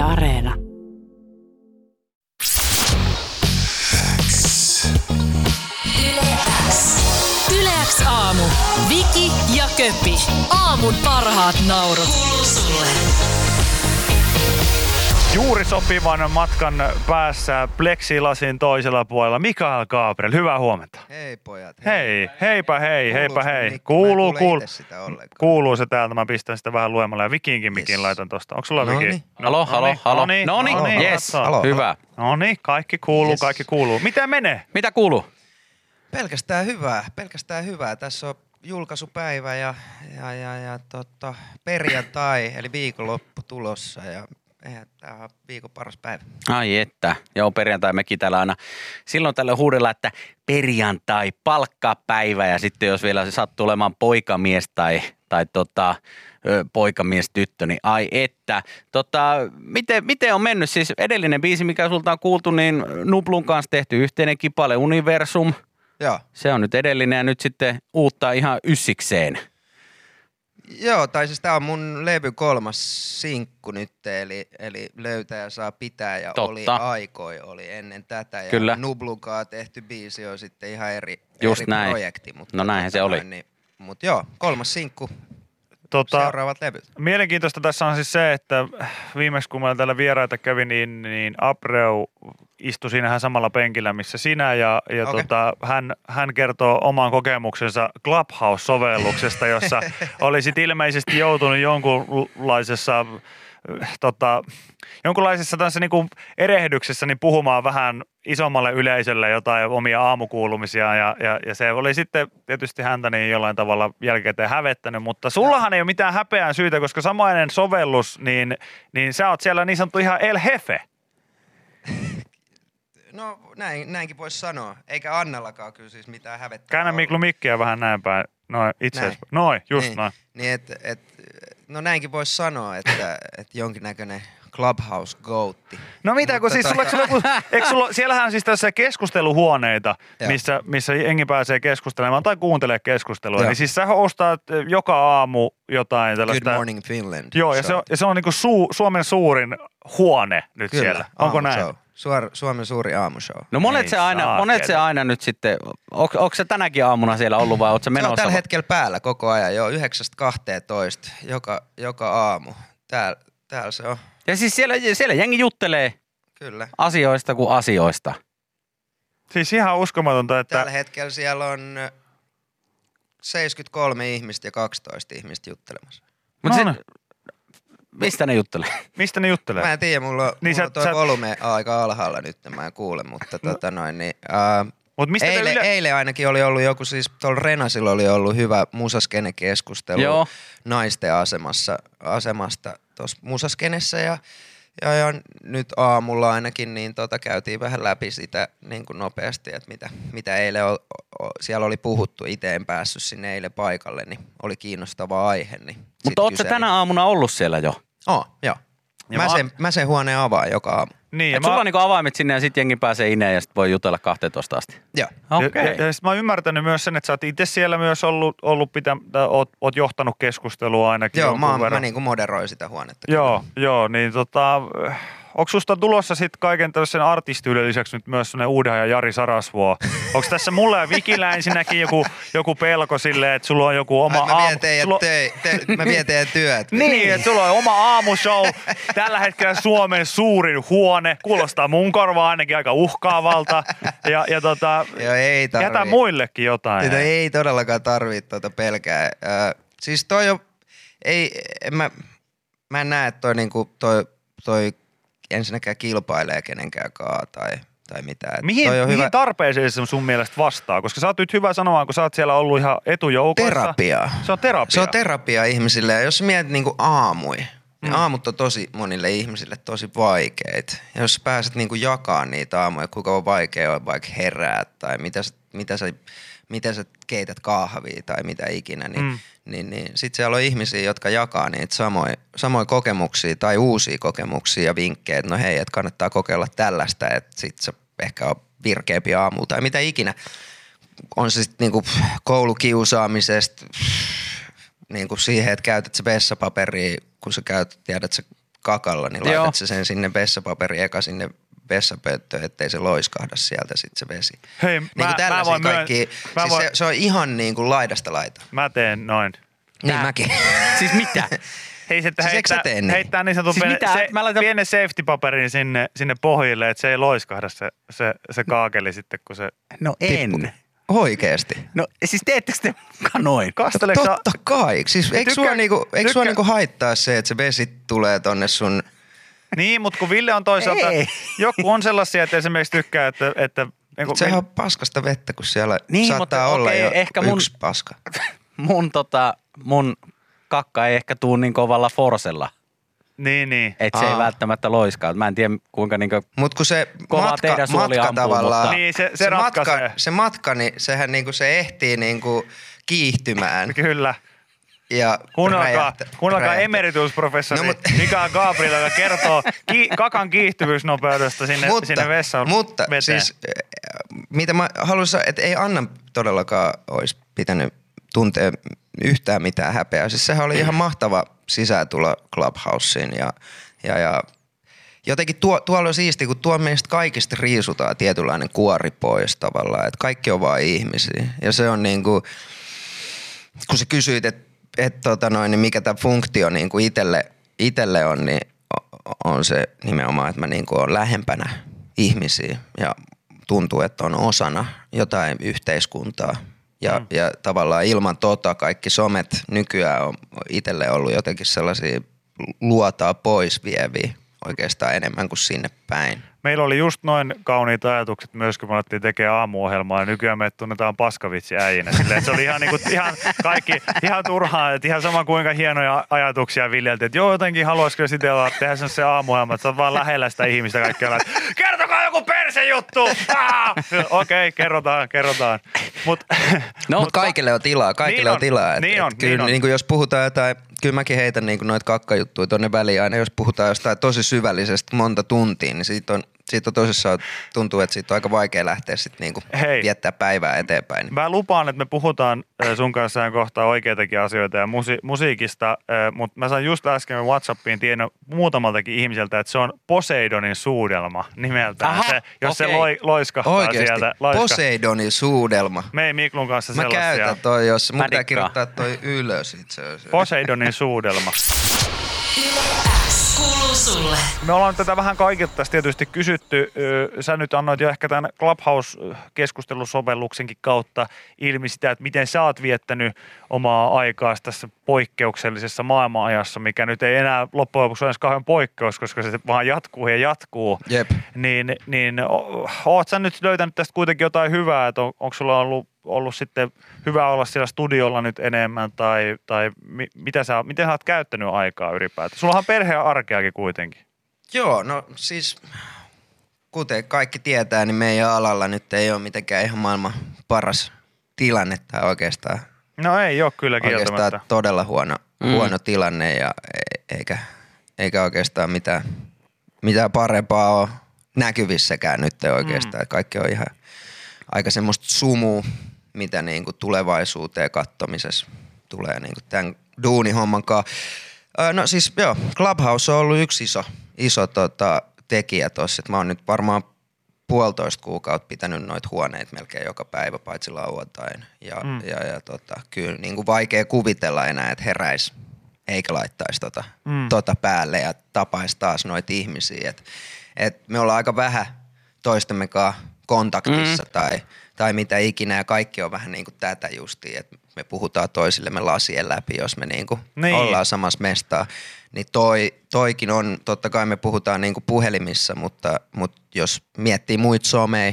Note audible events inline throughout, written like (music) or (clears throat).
Areena. Yleäks aamu. Viki ja Köpi. Aamun parhaat naurut. Kuuluu sulle. Juuri sopivan matkan päässä pleksilasin toisella puolella Mikael Gabriel. Hyvää huomenta. Hei pojat. Hei, heipä hei, heipä Kuuluuko se hei. mikki? Kuuluu, kuuluu. Kuuluu se täältä, mä pistän sitä vähän luemalla ja Vikinkin mikin Yes. laitan tosta. Onko sulla Noniin. Viki? Halo, halo, halo. Noniin, Noniin, noniin, yes. Halo. Hyvä. No niin, kaikki kuuluu, Yes. kaikki kuuluu. Mitä menee? Mitä kuuluu? Pelkästään hyvää, pelkästään hyvää. Tässä on julkaisupäivä ja, ja, ja, ja tota, perjantai, eli viikonloppu tulossa ja eihän tää on viikon paras päivä. Ai että. Joo, perjantai mekin täällä aina. Silloin tällä huudella, että perjantai, palkkapäivä ja sitten jos vielä se sattuu olemaan poikamies tai, tai tota, poikamies tyttö, niin ai että. Tota, miten, miten on mennyt? Siis edellinen biisi, mikä sulta on kuultu, niin Nublun kanssa tehty yhteinen kipale Universum. Joo, Se on nyt edellinen ja nyt sitten uutta ihan yssikseen. Joo tai siis tää on mun levy kolmas sinkku nyt, eli, eli Löytäjä saa pitää ja Totta. oli aikoi, oli ennen tätä. Ja Kyllä. Nublukaa tehty biisi on sitten ihan eri, Just eri näin. projekti. Mutta No näinhän se oli. noin, Niin, mutta joo, kolmas sinkku, Tota, seuraavat levyt. Mielenkiintoista tässä on siis se, että viimeksi kun meillä täällä vieraita kävi, niin, niin Abreu istui siinä ihan samalla penkillä, missä sinä, ja, ja Okei. tota, hän, hän kertoo oman kokemuksensa Clubhouse-sovelluksesta, jossa (laughs) olisit ilmeisesti joutunut jonkunlaisessa äh, tota, jonkunlaisessa tässä niin kuin erehdyksessä niin puhumaan vähän isommalle yleisölle jotain omia aamukuulumisia ja, ja, ja se oli sitten tietysti häntä niin jollain tavalla jälkikäteen hävettänyt, mutta sullahan ei ole mitään häpeää syytä, koska samainen sovellus, niin, niin sä oot siellä niin sanottu ihan el hefe. No näin, näinkin voisi sanoa. Eikä Annallakaan kyllä siis mitään hävettävää Käännä. Miklu mikkiä vähän näin päin. Noin, itse Näin. asiassa. Noin, just niin, noin. Niin et, et, no näinkin voisi sanoa, että et jonkinnäköinen Clubhouse Goatti. No mitä, kun Mutta siis sulla, tota- sulla, eikö sulla, siellähän on siis tässä keskusteluhuoneita, Joo. missä, missä jengi pääsee keskustelemaan tai kuuntelee keskustelua. Joo. Niin siis sä ostat eh, joka aamu jotain Good tällaista. Morning Finland. Joo, ja se on, ja se on niinku su, Suomen suurin huone nyt Kyllä, siellä. Onko näin? Suor, Suomen suuri aamushow. No monet Ei se aina, monet se aina nyt sitten, onko se tänäkin aamuna siellä ollut vai ootko Se menossa? on tällä hetkellä päällä koko ajan, jo 9.12 joka, joka aamu. Täällä, täällä se on, Ja siis siellä, siellä jengi juttelee kyllä. asioista kuin asioista. Siis ihan uskomatonta, että Tällä hetkellä siellä on ö, 73 ihmistä ja 12 ihmistä juttelemassa. Mutta No no, mistä ne juttelee? mistä ne juttelee? Mä en tiedä, mulla, on- Niin mulla sä- on toi sä- volume aika alhaalla nyt, mä en kuule, mutta tota noin, niin, ää, Mut mistä eilen, yle... eilen ainakin oli ollut joku, siis tuolla Renasilla oli ollut hyvä musaskene-keskustelu Joo. naisten asemassa, asemasta tuossa musaskenessä ja, ja, ja, nyt aamulla ainakin niin tota, käytiin vähän läpi sitä niin kuin nopeasti, että mitä, mitä eilen o, o, siellä oli puhuttu. Itse en päässyt sinne eilen paikalle, niin oli kiinnostava aihe. Niin Mutta ootko tänä aamuna ollut siellä jo? Oh, joo. Ja Mä mä- sen, mä sen huoneen avaan joka aamu. Niin, Et ja sulla mä, on niinku avaimet sinne ja sitten jengi pääsee ineen ja sitten voi jutella 12 asti. Joo. Okei. ja, ja, ja sit mä oon ymmärtänyt myös sen, että sä oot itse siellä myös ollut, ollut pitä, tai oot, oot johtanut keskustelua ainakin Joo, mä, mä verran. niin kuin moderoin sitä huonetta. Joo, joo, niin tota, onko susta tulossa sitten kaiken tällaisen artistiyden lisäksi nyt myös sellainen uuden ja Jari Sarasvuo? Onko tässä mulla ja Vikillä ensinnäkin joku, joku pelko silleen, että sulla on joku oma Ai, mä, aamu... vien teidän sulla- töi, te, mä vien teidän työt. (laughs) Niin, että sulla on oma aamushow. Tällä hetkellä Suomen suurin huone. Kuulostaa mun korvaan ainakin aika uhkaavalta. Ja, ja tota, Joo, ei tarvii. jätä muillekin jotain. Sitä ei todellakaan tarvitse tuota pelkää. Äh, siis toi on, ei, en mä, mä en näe, että toi, niinku, toi, toi ensinnäkään kilpailee kenenkään kaa tai, tai mitään. Et Mihin, toi on mihin hyvä tarpeeseen se sun mielestä vastaa? Koska sä oot nyt hyvä sanomaan, kun sä oot siellä ollut ihan etujoukoissa. terapia. Se on terapia. Se on terapia ihmisille. Ja jos mietit niinku aamui, niin aamut on tosi monille ihmisille tosi vaikeita. Ja jos pääset niinku jakaa niitä aamuja, kuinka on vaikea on vaikka herää tai mitä sä, mitä sä, mitä sä keität kahvia tai mitä ikinä, niin, Mm. niin, niin sit siellä on ihmisiä, jotka jakaa niitä samoja, samoja kokemuksia tai uusia kokemuksia ja vinkkejä, että no hei, että kannattaa kokeilla tällaista, että sit se ehkä on virkeämpi aamu tai mitä ikinä. On se sitten niinku koulukiusaamisesta, niin kuin siihen, että käytät se vessapaperia, kun sä käyt, tiedät sä kakalla, niin Joo. laitat sä sen sinne vessapaperi eka sinne vessapönttöön, ettei se loiskahda sieltä sit se vesi. Hei, niin mä- kuin mä voin myön- kaikki, mä siis voin- se, se, on ihan niin kuin laidasta laita. Mä teen noin. Niin Tää- mäkin. (laughs) Siis mitä? Hei, (laughs) sitten Siis heittää, tee niin? heittää niin sanotun Siis pienen, mitä? se, Mä laitan- pienen safety-paperin sinne, sinne pohjille, että se ei loiskahda se, se, se kaakeli sitten, kun se... No en. Oikeesti. No siis teettekö te noin? Kasteleeko sä- Totta kai. Siis eikö sua, tykkää- niinku, eikö sua tykkää- niinku haittaa se, että se vesi tulee tonne sun... Niin, mutta kun Ville on toisaalta... Ei. Joku on sellaisia, että esimerkiksi tykkää, että... että niin Sehän on paskasta vettä, kun siellä Niin, saattaa mutta olla okei, jo ehkä mun- yksi paska. (laughs) Mun, tota, mun kakka ei ehkä tuu niin kovalla forsella, Niin, niin. että se ei välttämättä loiskaa. Mä en tiedä kuinka niinkö Mutta kun se Kovaa matka, tehdä suoli matka ampuu, tavallaan, mutta- Niin, se- se se, matka, se matka, niin sehän niinku se ehtii niinku kiihtymään. Kyllä. Ja Kuunnelkaa, kuunnelkaa emeritusprofessori No, mut- Mika Gabriel, joka kertoo ki, kakan kiihtyvyysnopeudesta sinne, mutta, sinne vessaan mutta veteen. siis äh, mitä mä haluaisin, että ei Anna todellakaan olisi pitänyt tuntea yhtään mitään häpeää. Siis sehän oli ihan mahtava sisätulo Clubhouseen ja, ja, ja jotenkin tuo, tuolla on siisti, kun tuo meistä kaikista riisutaan tietynlainen kuori pois tavallaan, että kaikki on vain ihmisiä. Ja se on niin kuin, kun sä kysyit, että et, tota noin, niin mikä tämä funktio niin kuin itelle, itelle on, niin on se nimenomaan, että mä niin kuin olen lähempänä ihmisiä ja tuntuu, että on osana jotain yhteiskuntaa. Ja, mm. ja tavallaan ilman tota kaikki somet nykyään on itselle ollut jotenkin sellaisia luotaa pois vieviä oikeastaan enemmän kuin sinne päin. Meillä oli just noin kauniit ajatukset myös, kun me alettiin tekemään aamuohjelmaa ja nykyään me tunnetaan paskavitsi äijinä. Silleen, se oli ihan, niin kuin, ihan kaikki ihan turhaa, että ihan sama kuinka hienoja ajatuksia viljeltiin. Että joo, jotenkin haluaisiko sitten olla, tehdä sen se aamuohjelma, että sä oot vaan lähellä sitä ihmistä kaikkialla. että Kertokaa joku persejuttu! Ah! Okei, okay, kerrotaan, kerrotaan. Mut, No, Mutta kaikille on tilaa, kaikille Niin on, on, tilaa. Et, niin on, et kyllä niin on. niin kuin jos puhutaan jotain, kyllä mäkin heitän niin kuin noita kakkajuttuja tuonne väliin aina, jos puhutaan jostain tosi syvällisestä monta tuntia, niin siitä on, siitä on tosissaan, tuntuu, että siitä on aika vaikea lähteä sitten niin kuin Hei. viettää päivää eteenpäin. Mä lupaan, että me puhutaan sun kanssa kohta oikeitakin asioita ja musi- musiikista, mutta mä sain just äsken Whatsappiin tiedon muutamaltakin ihmiseltä, että se on Poseidonin suudelma nimeltään. Aha, se, jos se okei. loi, loiskahtaa Oikeasti, sieltä. Loiska. Poseidonin suudelma. Me ei Miklun kanssa Mä sellaisia. käytän toi, jos mun Mä pitää kirjoittaa toi ylös itse asiassa. Poseidonin suudelma. (laughs) Sulle. Me ollaan tätä vähän kaikilta tässä tietysti kysytty. Sä nyt annoit jo ehkä tämän Clubhouse-keskustelusovelluksenkin kautta ilmi sitä, että miten sä oot viettänyt omaa aikaa tässä poikkeuksellisessa maailmanajassa, mikä nyt ei enää loppujen lopuksi ole edes kauhean poikkeus, koska se vaan jatkuu ja jatkuu. Jep. Niin, niin oot sä nyt löytänyt tästä kuitenkin jotain hyvää, että on, onko sulla ollut, ollut sitten hyvä olla siellä studiolla nyt enemmän tai, tai mi, mitä sä, miten sä oot käyttänyt aikaa ylipäätään? Sulla on perhe ja arkeakin kuitenkin. Joo, no siis kuten kaikki tietää, niin meidän alalla nyt ei ole mitenkään ihan maailman paras tilanne tai oikeastaan No ei ole kyllä kieltämättä. oikeastaan todella huono, mm. huono tilanne ja e- eikä, eikä oikeastaan mitään, mitään parempaa ole näkyvissäkään nyt oikeastaan. Mm. Kaikki on ihan aika semmoista sumua, mitä niin kuin tulevaisuuteen kattomisessa tulee niin kuin tämän duunihomman kanssa. No siis joo, Clubhouse on ollut yksi iso, iso tota, tekijä tuossa. Mä oon nyt varmaan puolitoista kuukautta pitänyt noita huoneita melkein joka päivä, paitsi lauantain. Ja, mm. ja, ja tota, kyllä niin kuin vaikea kuvitella enää, että heräisi eikä laittaisi tota, mm. tota päälle ja tapaisi taas noita ihmisiä. Et, et me ollaan aika vähän toistemme kanssa kontaktissa mm. tai, tai mitä ikinä ja kaikki on vähän niin kuin tätä justiin, että me puhutaan toisillemme lasien läpi, jos me niin kuin Niin. ollaan samassa mestaa. Niin toi, toikin on, totta kai me puhutaan niin kuin puhelimissa, mutta, mutta jos miettii muita someja,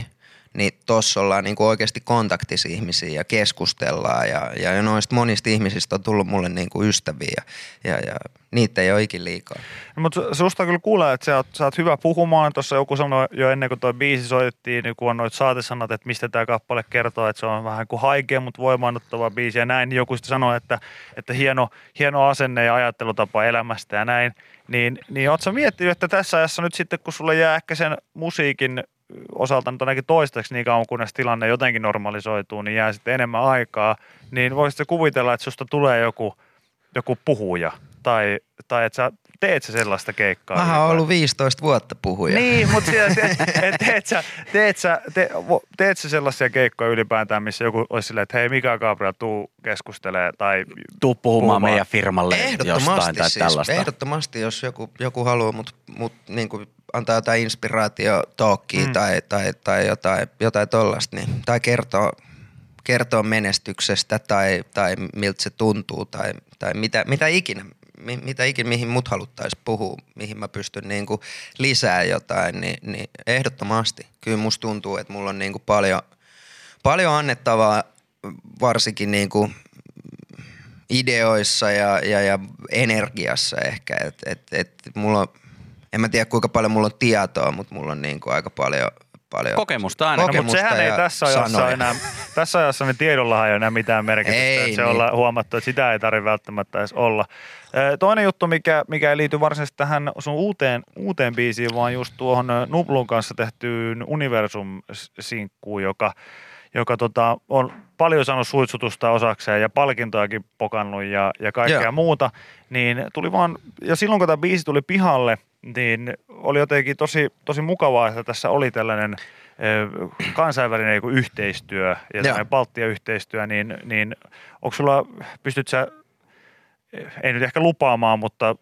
niin tossa ollaan niin oikeasti kontaktissa ihmisiä ja keskustellaan ja, ja, noista monista ihmisistä on tullut mulle niin kuin ystäviä ja, ja, niitä ei ole ikin liikaa. No, mutta susta kyllä kuulee, että sä oot, sä oot hyvä puhumaan. Tuossa joku sanoi jo ennen kuin toi biisi soitettiin, niin kun on noit saatesanat, että mistä tämä kappale kertoo, että se on vähän kuin haikea, mutta voimaannuttava biisi ja näin. Niin joku sitten sanoi, että, että hieno, hieno asenne ja ajattelutapa elämästä ja näin. Niin, niin ootko miettinyt, että tässä ajassa nyt sitten, kun sulle jää ehkä sen musiikin osalta nyt ainakin toistaiseksi niin kauan, kunnes tilanne jotenkin normalisoituu, niin jää sitten enemmän aikaa, niin voisitko kuvitella, että susta tulee joku, joku puhuja tai, tai että sä teet sä sellaista keikkaa? Mä oon ollut 15 vuotta puhuja. Niin, mutta siellä, (laughs) se, et teet, sä, teet, sä, te, teet sä sellaisia keikkoja ylipäätään, missä joku olisi silleen, että hei Mika Gabriel, tuu keskustelee tai Tuu puhumaan Puhumaan. meidän firmalle Ehdottomasti jostain tai siis, tällaista. ehdottomasti, jos joku, joku haluaa mut, mut niinku antaa jotain inspiraatio talkia mm. tai, tai, tai jotain, jotain tollasta, niin, tai kertoo, kertoo menestyksestä tai, tai miltä se tuntuu tai, tai mitä, mitä ikinä, mi, mitä ikinä, mihin mut haluttaisiin puhua, mihin mä pystyn niinku lisää jotain, niin, niin ehdottomasti. Kyllä musta tuntuu, että mulla on niinku paljon, paljon annettavaa varsinkin niinku ideoissa ja, ja, ja energiassa ehkä. Et, et, et mulla on, en mä tiedä kuinka paljon mulla on tietoa, mutta mulla on niinku aika paljon, paljon Kokemusta ainakin. No, mutta kokemusta sehän ei ja tässä ajassa sanoja. enää, tässä ajassa niin tiedollahan ei ole enää mitään merkitystä. Ei, että se niin. ollaan huomattu, että sitä ei tarvitse välttämättä edes olla. Toinen juttu, mikä, mikä ei liity varsinaisesti tähän sun uuteen, uuteen biisiin, vaan just tuohon Nublun kanssa tehtyyn Universum-sinkkuun, joka, joka tota, on paljon saanut suitsutusta osakseen ja palkintojakin pokannut ja, ja kaikkea Joo. muuta, niin tuli vaan, ja silloin kun tämä biisi tuli pihalle, niin oli jotenkin tosi, tosi mukavaa, että tässä oli tällainen kansainvälinen joku yhteistyö ja tällainen Baltian yhteistyö, niin, niin onko sulla, pystyt sä, ei nyt ehkä lupaamaan, mutta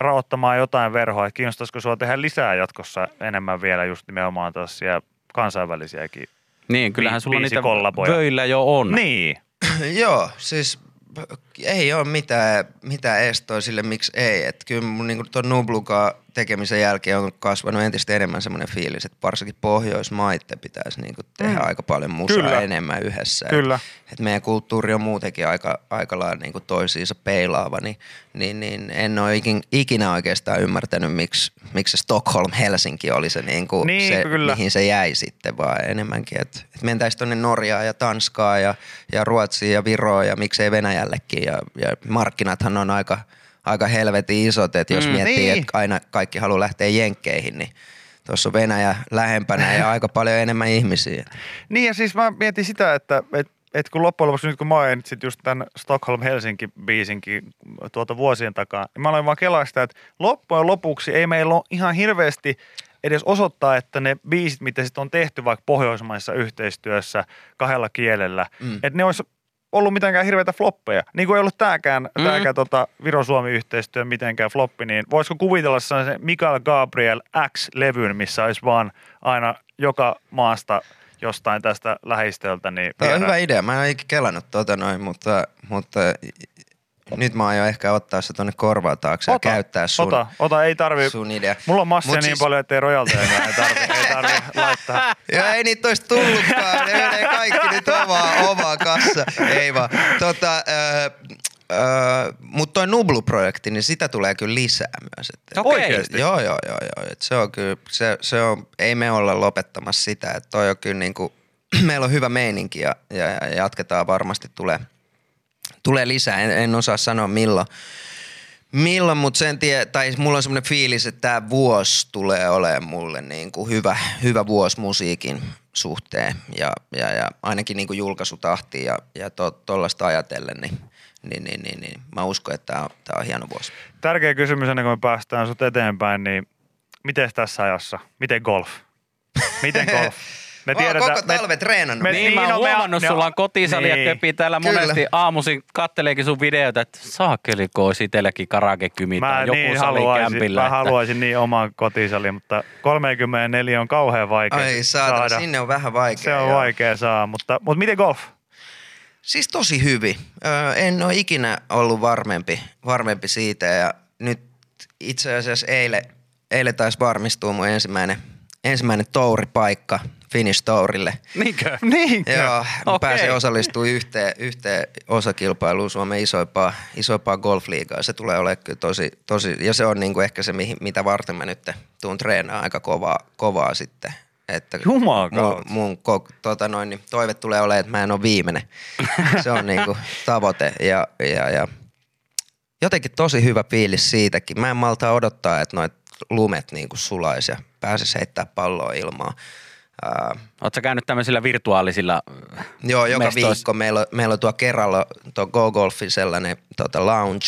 rahoittamaan jotain verhoa, että kiinnostaisiko sua tehdä lisää jatkossa enemmän vielä just nimenomaan tällaisia kansainvälisiäkin. Niin, kyllähän sulla niitä kollaboja. vöillä jo on. Niin, (laughs) Joo, siis ei ole mitään, mitään estoa sille, miksi ei. Et kyllä mun niinku tuon Nublukaan tekemisen jälkeen on kasvanut entistä enemmän semmoinen fiilis, että varsinkin Pohjoismaiden pitäisi niinku tehdä Mm. aika paljon musaa Kyllä. enemmän yhdessä. Et- Kyllä. Et meidän kulttuuri on muutenkin aika, aika lailla niinku toisiinsa peilaava, niin, niin, niin en ole ikin, ikinä oikeastaan ymmärtänyt, miksi, miksi se Stockholm-Helsinki oli se, niinku, Niin, se kyllä. mihin se jäi sitten, vaan enemmänkin, että et mentäisiin tuonne Norjaan ja Tanskaa ja, ja Ruotsiin ja Viroon ja miksei Venäjällekin ja, ja markkinathan on aika, aika helvetin isot, että jos Mm, miettii, niin. että aina kaikki haluaa lähteä jenkkeihin, niin tuossa on Venäjä lähempänä ja (laughs) aika paljon enemmän ihmisiä. Niin ja siis mä mietin sitä, että et, et kun loppujen lopuksi nyt kun mainitsit just tämän Stockholm-Helsinki-biisinkin tuolta vuosien takaa, niin mä aloin vaan kelaa sitä, että loppujen lopuksi ei meillä ole ihan hirveästi edes osoittaa, että ne biisit, mitä sitten on tehty vaikka pohjoismaisessa yhteistyössä kahdella kielellä. Mm. että ne olisi ollut mitenkään hirveitä floppeja. Niin kuin ei ollut tääkään, mm. tääkään tota Viro-Suomi-yhteistyö mitenkään floppi, niin voisiko kuvitella sellaisen Mikael Gabriel X-levyn, missä olisi vaan aina joka maasta jostain tästä lähistöltä. Niin Tämä on hyvä idea. Mä en ole ikinä kelannut tota noin, mutta, mutta nyt mä aion ehkä ottaa se tonne korvaa taakse ja käyttää sun, ota, ota, ei tarvi. sun idea. Mulla on massia Mut niin siis- paljon, ettei rojalteja ei tarvi, ei tarvi laittaa. (laughs) Ja ei niitä olisi tullutkaan. Ne menee kaikki nyt omaa, omaa kassa. Ei vaan. Tota, äh, äh, mutta toi Nublu-projekti, niin sitä tulee kyllä lisää myös. Että, Okei. Oikeesti? Joo, joo, joo. joo. Et se on kyllä, se, se on, ei me olla lopettamassa sitä. Että toi on kyllä niinku, (clears throat) meillä on hyvä meininki ja, ja, ja jatketaan varmasti tulee, tulee lisää. En, en osaa sanoa milloin. Milloin, mutta sen tie, tai mulla on semmoinen fiilis, että tämä vuosi tulee olemaan mulle niin kuin hyvä, hyvä vuosi musiikin suhteen ja, ja, ja ainakin niin kuin julkaisutahti ja, ja tuollaista ajatellen, niin, niin, niin, niin, niin mä uskon, että tämä on, tää on hieno vuosi. Tärkeä kysymys ennen kuin me päästään sut eteenpäin, niin miten tässä ajassa? Miten golf? Miten golf? (laughs) Me Mä oon koko talven treenannut. me- Niin, Niin, mä oon me- huomannut, sulla on kotisali ja niin. köpi täällä Kyllä. monesti aamuisin katteleekin sun videota, että saakeli, kun olisi itselläkin karakekymi Mä tai joku niin sali haluaisin, kämpillä. mä että- haluaisin niin oman kotisali, mutta 34 on kauhean vaikea Ai saatana, saada. sinne on vähän vaikea. Se on joo. vaikea saa, mutta, mutta miten golf? Siis tosi hyvin. Öö, en ole ikinä ollut varmempi, varmempi siitä ja nyt itse asiassa eilen, eilen taisi varmistua mun ensimmäinen, ensimmäinen touripaikka Finnish Tourille. Niinkö? (laughs) Niinkö? Joo, mä Okei. pääsin osallistumaan yhteen, yhteen osakilpailuun Suomen isoimpaa, isoimpaa golfliigaa. Se tulee olemaan kyllä tosi, tosi ja se on niinku ehkä se, mihin, mitä varten mä nyt tuun treenaamaan aika kovaa, kovaa sitten. Että Jumalan mun, kautta. mun ko, tota noin, niin toive tulee olemaan, että mä en ole viimeinen. (laughs) Se on niinku tavoite ja, ja, ja jotenkin tosi hyvä fiilis siitäkin. Mä en malta odottaa, että noit lumet niinku sulais ja pääsis heittää palloa ilmaan. Ää, Oletko käynyt tämmöisillä virtuaalisilla äh, Joo, joka mestoissa? viikko meillä on, meillä on tuo kerralla tuo Go Golfin sellainen tota lounge,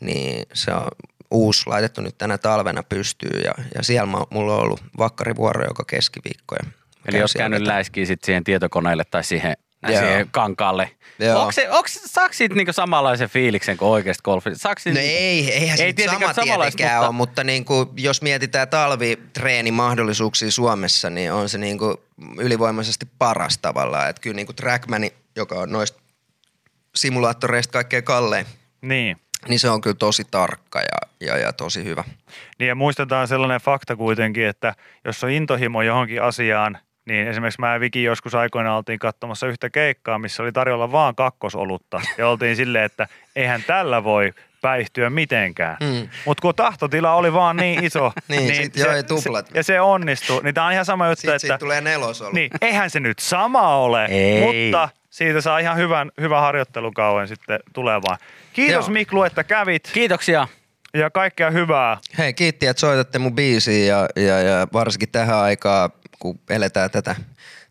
niin se on uusi laitettu nyt tänä talvena pystyy ja, ja siellä mä- mulla on ollut vakkarivuoro joka keskiviikko. Ja Eli jos käynyt läiskiä sit siihen tietokoneelle tai siihen, Joo. siihen kankaalle. Joo. Onko se, onko, saako siitä niinku samanlaisen fiiliksen kuin oikeasta golfista? Saako siitä, No ei, eihän Ei tietenkään sama tietenkään mutta- ole, mutta niin kuin, jos mietitään talvitreenimahdollisuuksia Suomessa, niin on se niin kuin ylivoimaisesti paras tavallaan. Että kyllä niin kuin Trackmani, joka on noista simulaattoreista kaikkein kallein, Niin. niin se on kyllä tosi tarkka ja, ja, ja tosi hyvä. Niin ja muistetaan sellainen fakta kuitenkin, että jos on intohimo johonkin asiaan, niin esimerkiksi mä ja Viki joskus aikoina oltiin katsomassa yhtä keikkaa, missä oli tarjolla vaan kakkosolutta. Ja oltiin silleen, että eihän tällä voi päihtyä mitenkään. Mm. Mutta kun tahtotila oli vaan niin iso, (laughs) Niin, sit joi tuplat. Se, ja se onnistui. Niin tää on ihan sama juttu, Sitten että siitä tulee nelosolu. niin, eihän se nyt sama ole, Ei. mutta siitä saa ihan hyvän, hyvän harjoittelukauen sitten tulevaan. Kiitos Joo. Miklu, että kävit Kiitoksia. ja kaikkea hyvää. Hei, kiitti, että soitatte mun biisiin ja, ja, ja varsinkin tähän aikaan, kun eletään tätä,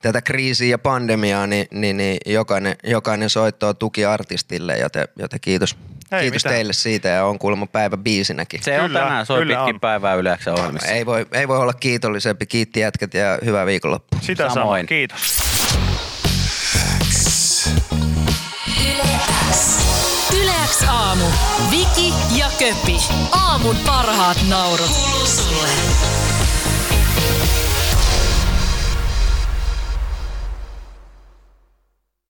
tätä kriisiä ja pandemiaa, niin, niin, niin jokainen, jokainen soitto on tuki artistille, joten, joten kiitos. Ei kiitos mitään. teille siitä ja on kuulemma päivä biisinäkin. Se on Kyllä, tänään, soi kyllä pitkin on. päivää yleensä ohjelmissa. Ei voi, ei voi olla kiitollisempi. Kiitti jätkät ja hyvää viikonloppua. Sitä samoin. Samoin. Kiitos. Yleäks aamu. Viki ja Köpi. Aamun parhaat naurut. Kuuluu sulle.